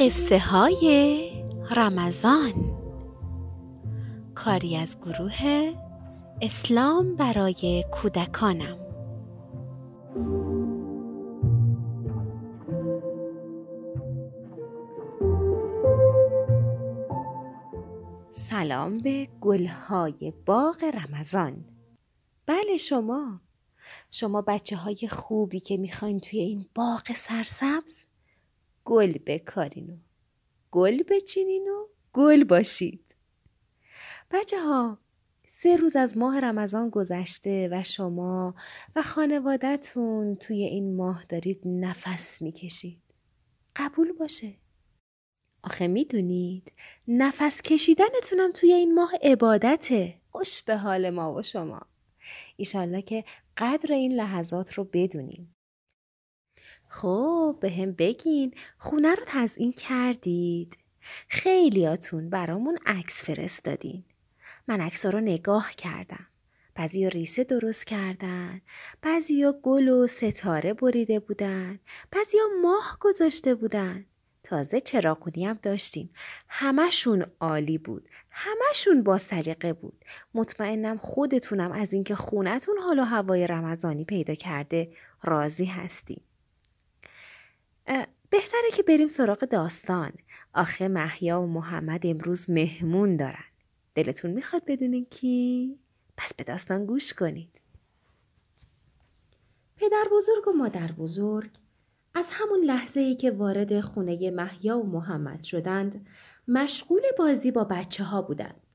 قصه های رمضان. کاری از گروه اسلام برای کودکانم. سلام به گلهای باغ رمضان. بله شما. شما بچه های خوبی که می‌خواین توی این باغ سرسبز؟ گل بکارین و گل بچینین و گل باشید. بچه ها سه روز از ماه رمضان گذشته و شما و خانوادتون توی این ماه دارید نفس می‌کشید. قبول باشه. آخه می‌دونید نفس کشیدنتونم توی این ماه عبادته. خوش به حال ما و شما. ایشالله که قدر این لحظات رو بدونیم. خب به هم بگین. خونه رو تزئین کردید. خیلیاتون برامون عکس فرستادین. من عکس رو نگاه کردم. بعضی ریسه درست کردن. بعضی گل و ستاره بریده بودن. بعضی ماه گذاشته بودن. تازه چراغونی هم داشتیم. همشون عالی بود. همشون با سلیقه بود. مطمئنم خودتونم از اینکه خونتون حالا هوای رمضانی پیدا کرده راضی هستیم بهتره که بریم سراغ داستان آخه محیا و محمد امروز مهمون دارن دلتون می‌خواد بدونین کی؟ پس به داستان گوش کنید پدر بزرگ و مادر بزرگ از همون لحظه ای که وارد خونه محیا و محمد شدند مشغول بازی با بچه ها بودند.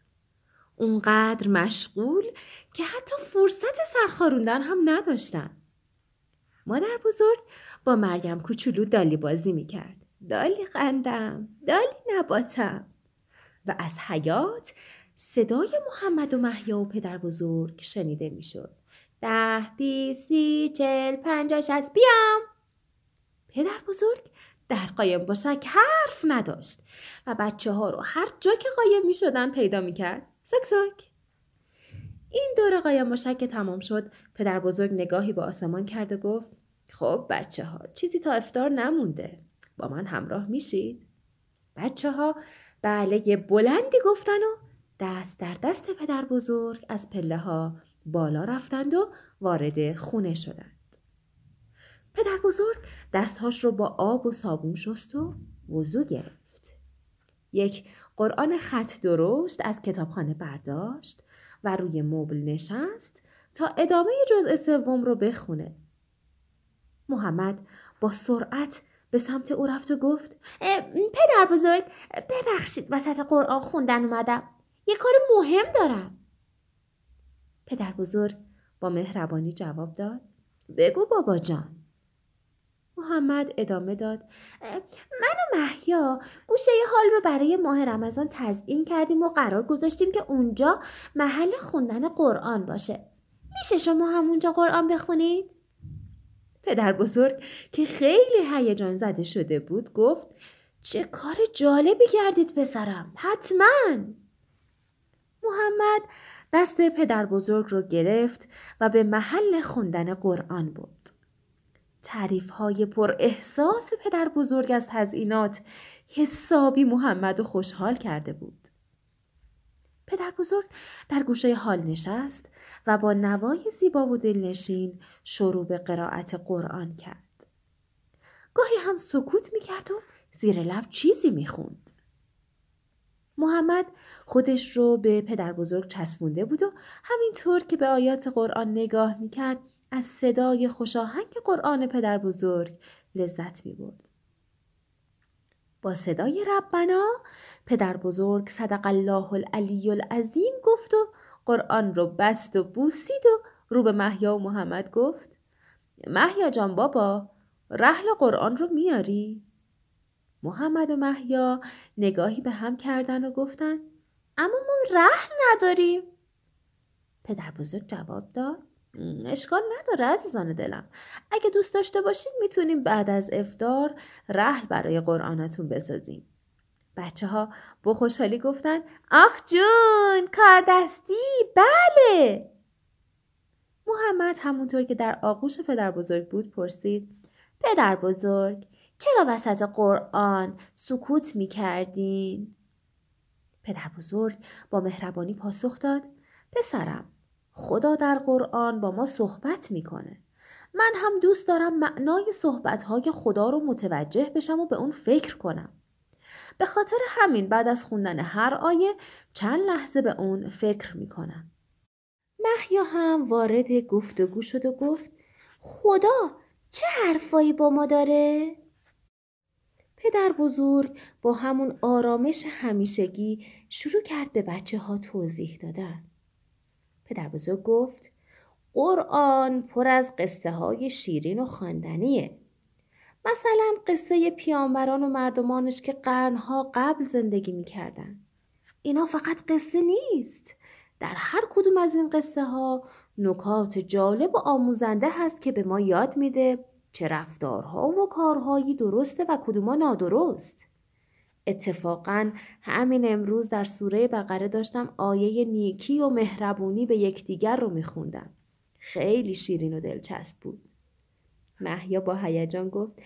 اونقدر مشغول که حتی فرصت سرخاروندن هم نداشتن. مادر بزرگ با مریم کوچولو دالی بازی می‌کرد. دالی قندم، دالی نباتم. و از حیات صدای محمد و محیا و پدر بزرگ شنیده می‌شد. ده، بیس، سی، چل، پنجاه، شست، بیام. پدر بزرگ در قایم باشک حرف نداشت و بچه ها رو هر جا که قایم می شدن پیدا می کرد. سک سک. این دور قایم که تمام شد پدر بزرگ نگاهی به آسمان کرد و گفت خب بچه ها چیزی تا افتار نمونده. با من همراه میشید؟ بچه ها بله بلندی گفتن و دست در دست پدر بزرگ از پله ها بالا رفتند و وارد خونه شدند. پدر بزرگ دستهاش رو با آب و صابون شست و وضو گرفت. یک قرآن خط درشت از کتابخانه برداشت و روی مبل نشست تا ادامه جزء سوم رو بخونه. محمد با سرعت به سمت او رفت و گفت پدر بزرگ ببخشید وسط قرآن خوندن اومدم. یه کار مهم دارم. پدر بزرگ با مهربانی جواب داد بگو بابا جان. محمد ادامه داد من و محیا گوشه حال رو برای ماه رمضان تزیین کردیم و قرار گذاشتیم که اونجا محل خوندن قرآن باشه میشه شما همونجا قرآن بخونید؟ پدر بزرگ که خیلی هیجان زده شده بود گفت چه کار جالبی کردید پسرم حتما محمد دست پدر بزرگ رو گرفت و به محل خوندن قرآن برد. تعریف های پر احساس پدر بزرگ از تزئینات حسابی محمد و خوشحال کرده بود. پدر بزرگ در گوشه حال نشست و با نوای زیبا و دلنشین شروع به قرائت قرآن کرد. گاهی هم سکوت می کرد و زیر لب چیزی می خوند. محمد خودش رو به پدر بزرگ چسبونده بود و همینطور که به آیات قرآن نگاه می کرد از صدای خوشاهنگ قرآن پدر بزرگ لذت می برد. با صدای ربنا پدر بزرگ صدق الله العلی العظیم گفت و قرآن رو بست و بوسید و رو به محیا و محمد گفت محیا جان بابا رحل قرآن رو میاری؟ محمد و محیا نگاهی به هم کردن و گفتن اما ما رحل نداریم پدر بزرگ جواب داد اشکال نداره عزیزان دلم. اگه دوست داشته باشید می‌تونیم بعد از افتار رحل برای قرآنتون بسازیم. بچه ها با خوشحالی گفتن آخ جون کار دستی؟ بله! محمد همونطور که در آغوش پدر بزرگ بود پرسید پدر بزرگ چرا وسط قرآن سکوت می کردین؟ پدر بزرگ با مهربانی پاسخ داد پسرم خدا در قرآن با ما صحبت می‌کنه. من هم دوست دارم معنای صحبتهای خدا رو متوجه بشم و به اون فکر کنم. به خاطر همین بعد از خوندن هر آیه چند لحظه به اون فکر می‌کنم. محیا هم وارد گفتگو شد و گفت خدا چه حرفایی با ما داره؟ پدر بزرگ با همون آرامش همیشگی شروع کرد به بچه ها توضیح دادن. پدر بزرگ گفت قرآن پر از قصه های شیرین و خواندنیه. مثلا قصه پیامبران و مردمانش که قرنها قبل زندگی می‌کردن. اینا فقط قصه نیست. در هر کدوم از این قصه ها نکات جالب و آموزنده هست که به ما یاد میده چه رفتارها و کارهایی درسته و کدوما نادرست. اتفاقا همین امروز در سوره بقره داشتم آیه نیکی و مهربونی به یکدیگر رو میخوندم. خیلی شیرین و دلچسب بود. محیا با هیجان گفت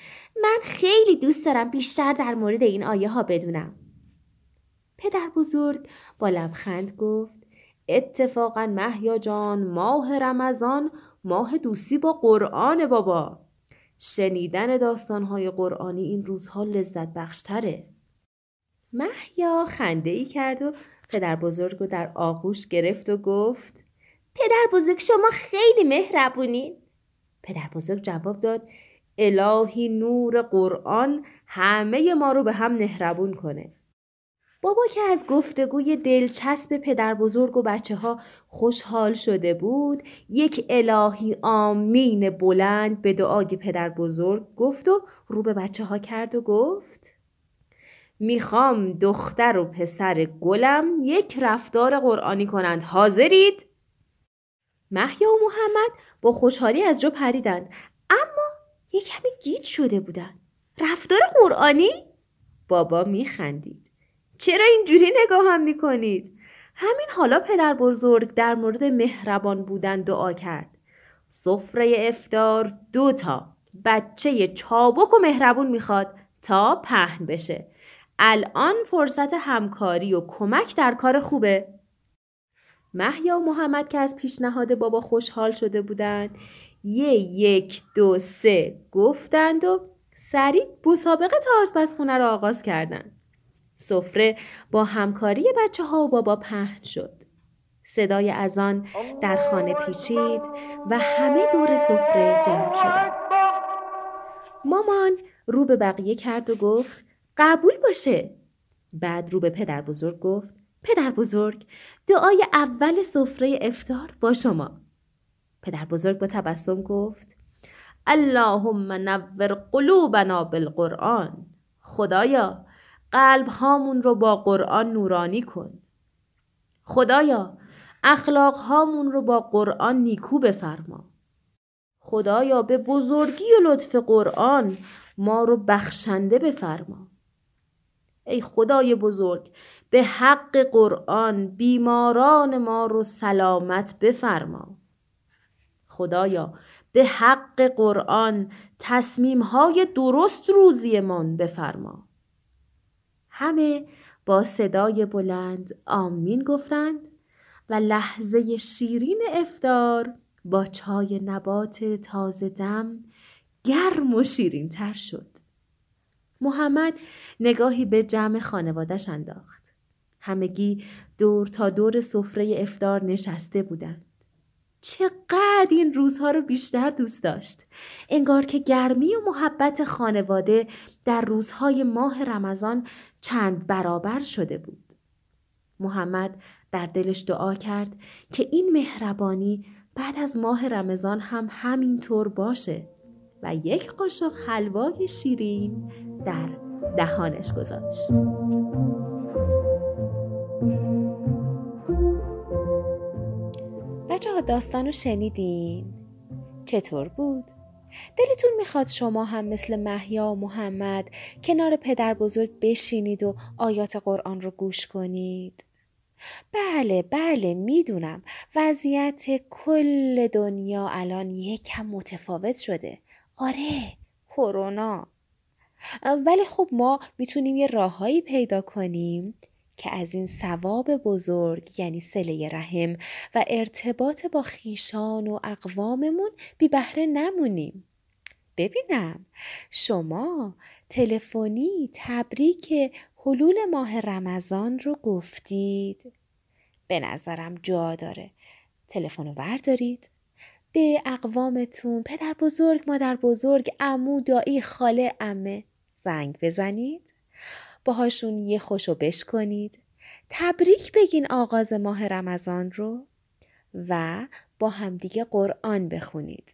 من خیلی دوست دارم بیشتر در مورد این آیه ها بدونم. پدر بزرگ با لبخند گفت اتفاقا محیا جان ماه رمضان ماه دوستی با قرآن بابا. شنیدن داستانهای قرآنی این روزها لذت بخشتره. محیا خنده ای کرد و پدر بزرگ رو در آغوش گرفت و گفت پدر بزرگ شما خیلی مهربونین. پدر بزرگ جواب داد الهی نور قرآن همه ما رو به هم مهربون کنه. بابا که از گفتگوی دلچسب پدر بزرگ و بچه ها خوشحال شده بود یک الهی آمین بلند به دعای پدر بزرگ گفت و رو به بچه ها کرد و گفت می‌خوام دختر و پسر گلم یک رفتار قرآنی کنند حاضرید؟ محیا و محمد با خوشحالی از جا پریدند اما یک کمی گیج شده بودند رفتار قرآنی؟ بابا میخندید چرا اینجوری نگاه هم می‌کنید؟ همین حالا پدر بزرگ در مورد مهربان بودن دعا کرد. سفره افتار دو تا بچه چابک و مهربون می‌خواد تا پهن بشه. الان فرصت همکاری و کمک در کار خوبه. محیا و محمد که از پیشنهاد بابا خوشحال شده بودند یه یک دو سه گفتند و سریع مسابقه تا آشپزخونه را آغاز کردند. سفره با همکاری بچه ها و بابا پهن شد. صدای اذان در خانه پیچید و همه دور سفره جمع شدند. مامان رو به بقیه کرد و گفت قبول باشه. بعد رو به پدر بزرگ گفت پدر بزرگ دعای اول سفره افتار با شما. پدر بزرگ با تبسم گفت اللهم نور قلوبنا بالقرآن خدایا قلب هامون رو با قرآن نورانی کن. خدایا اخلاق هامون رو با قرآن نیکو بفرما. خدایا به بزرگی و لطف قرآن ما رو بخشنده بفرما. ای خدای بزرگ به حق قرآن بیماران ما رو سلامت بفرما. خدایا به حق قرآن تصمیم های درست روزیمان بفرما. همه با صدای بلند آمین گفتند و لحظه شیرین افتار با چای نبات تازه دم گرم و شیرین تر شد. محمد نگاهی به جمع خانوادش انداخت. همگی دور تا دور سفره افتار نشسته بودند. چقدر این روزها رو بیشتر دوست داشت. انگار که گرمی و محبت خانواده در روزهای ماه رمضان چند برابر شده بود. محمد در دلش دعا کرد که این مهربانی بعد از ماه رمضان هم همینطور باشه و یک قاشق حلوای شیرین در دهانش گذاشت. بچه ها داستان رو شنیدین؟ چطور بود؟ دلتون می‌خواد شما هم مثل محیا و محمد کنار پدر بزرگ بشینید و آیات قرآن رو گوش کنید؟ بله بله می‌دونم وضعیت کل دنیا الان یکم متفاوت شده آره. کرونا. ولی خب ما می‌تونیم یه راههایی پیدا کنیم که از این ثواب بزرگ یعنی سله رحم و ارتباط با خیشان و اقواممون بی بهره نمونیم. ببینم شما تلفنی تبریک حلول ماه رمضان رو گفتید. به نظرم جا داره. تلفن رو وردارید به اقوامتون پدر بزرگ مادر بزرگ امو دایی خاله امه زنگ بزنید. باهاشون یه خوشو بش کنید تبریک بگین آغاز ماه رمضان رو و با همدیگه قرآن بخونید.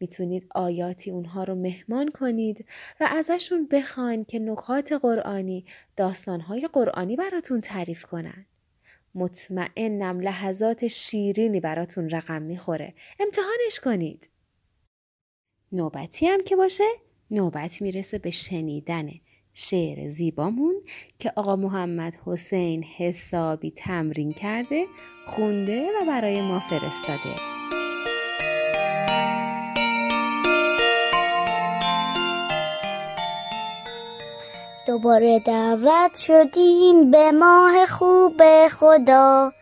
می‌تونید آیاتی اونها رو مهمان کنید و ازشون بخواین که نکات قرآنی داستانهای قرآنی براتون تعریف کنن. مطمئنم لحظات شیرینی براتون رقم می‌خوره. امتحانش کنید. نوبتی هم که باشه نوبت می‌رسه به شنیدن شعر زیبامون که آقا محمد حسین حسابی تمرین کرده خونده و برای ما فرستاده. دوباره دعوت شدیم به ماه خوب خدا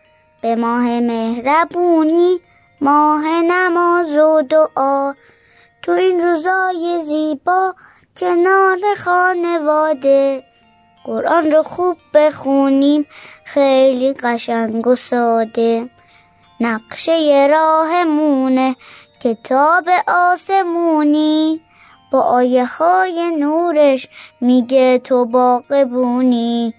به ماه مهربونی ماه نماز و دعا. تو این روزای زیبا کنار خانواده قرآن رو خوب بخونیم خیلی قشنگ و ساده. نقشه راهمونه کتاب آسمونی. با آیه های نورش میگه تو باقبونی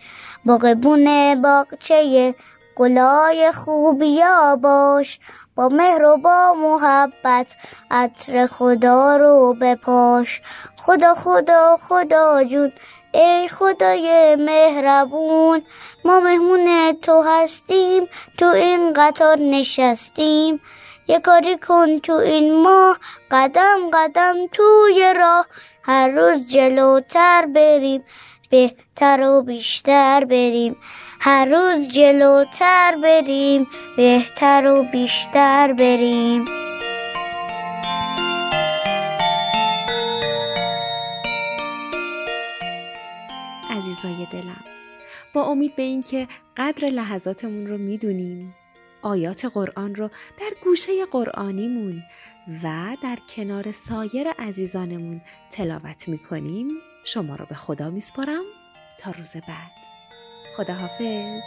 باقبون باغچه گلای خوبیا باش. با مهر و با محبت عطر خدا رو بپاش. خدا خدا خدا جون ای خدای مهربون. ما مهمون تو هستیم تو این قطار نشستیم. یه کاری کن تو این ماه قدم قدم توی راه. هر روز جلوتر بریم بهتر و بیشتر بریم. هر روز جلوتر بریم بهتر و بیشتر بریم. عزیزای دلم با امید به اینکه قدر لحظاتمون رو می‌دونیم. آیات قرآن رو در گوشه قرآنیمون و در کنار سایر عزیزانمون تلاوت می‌کنیم. شما رو به خدا میسپارم. تا روز بعد. خداحافظ.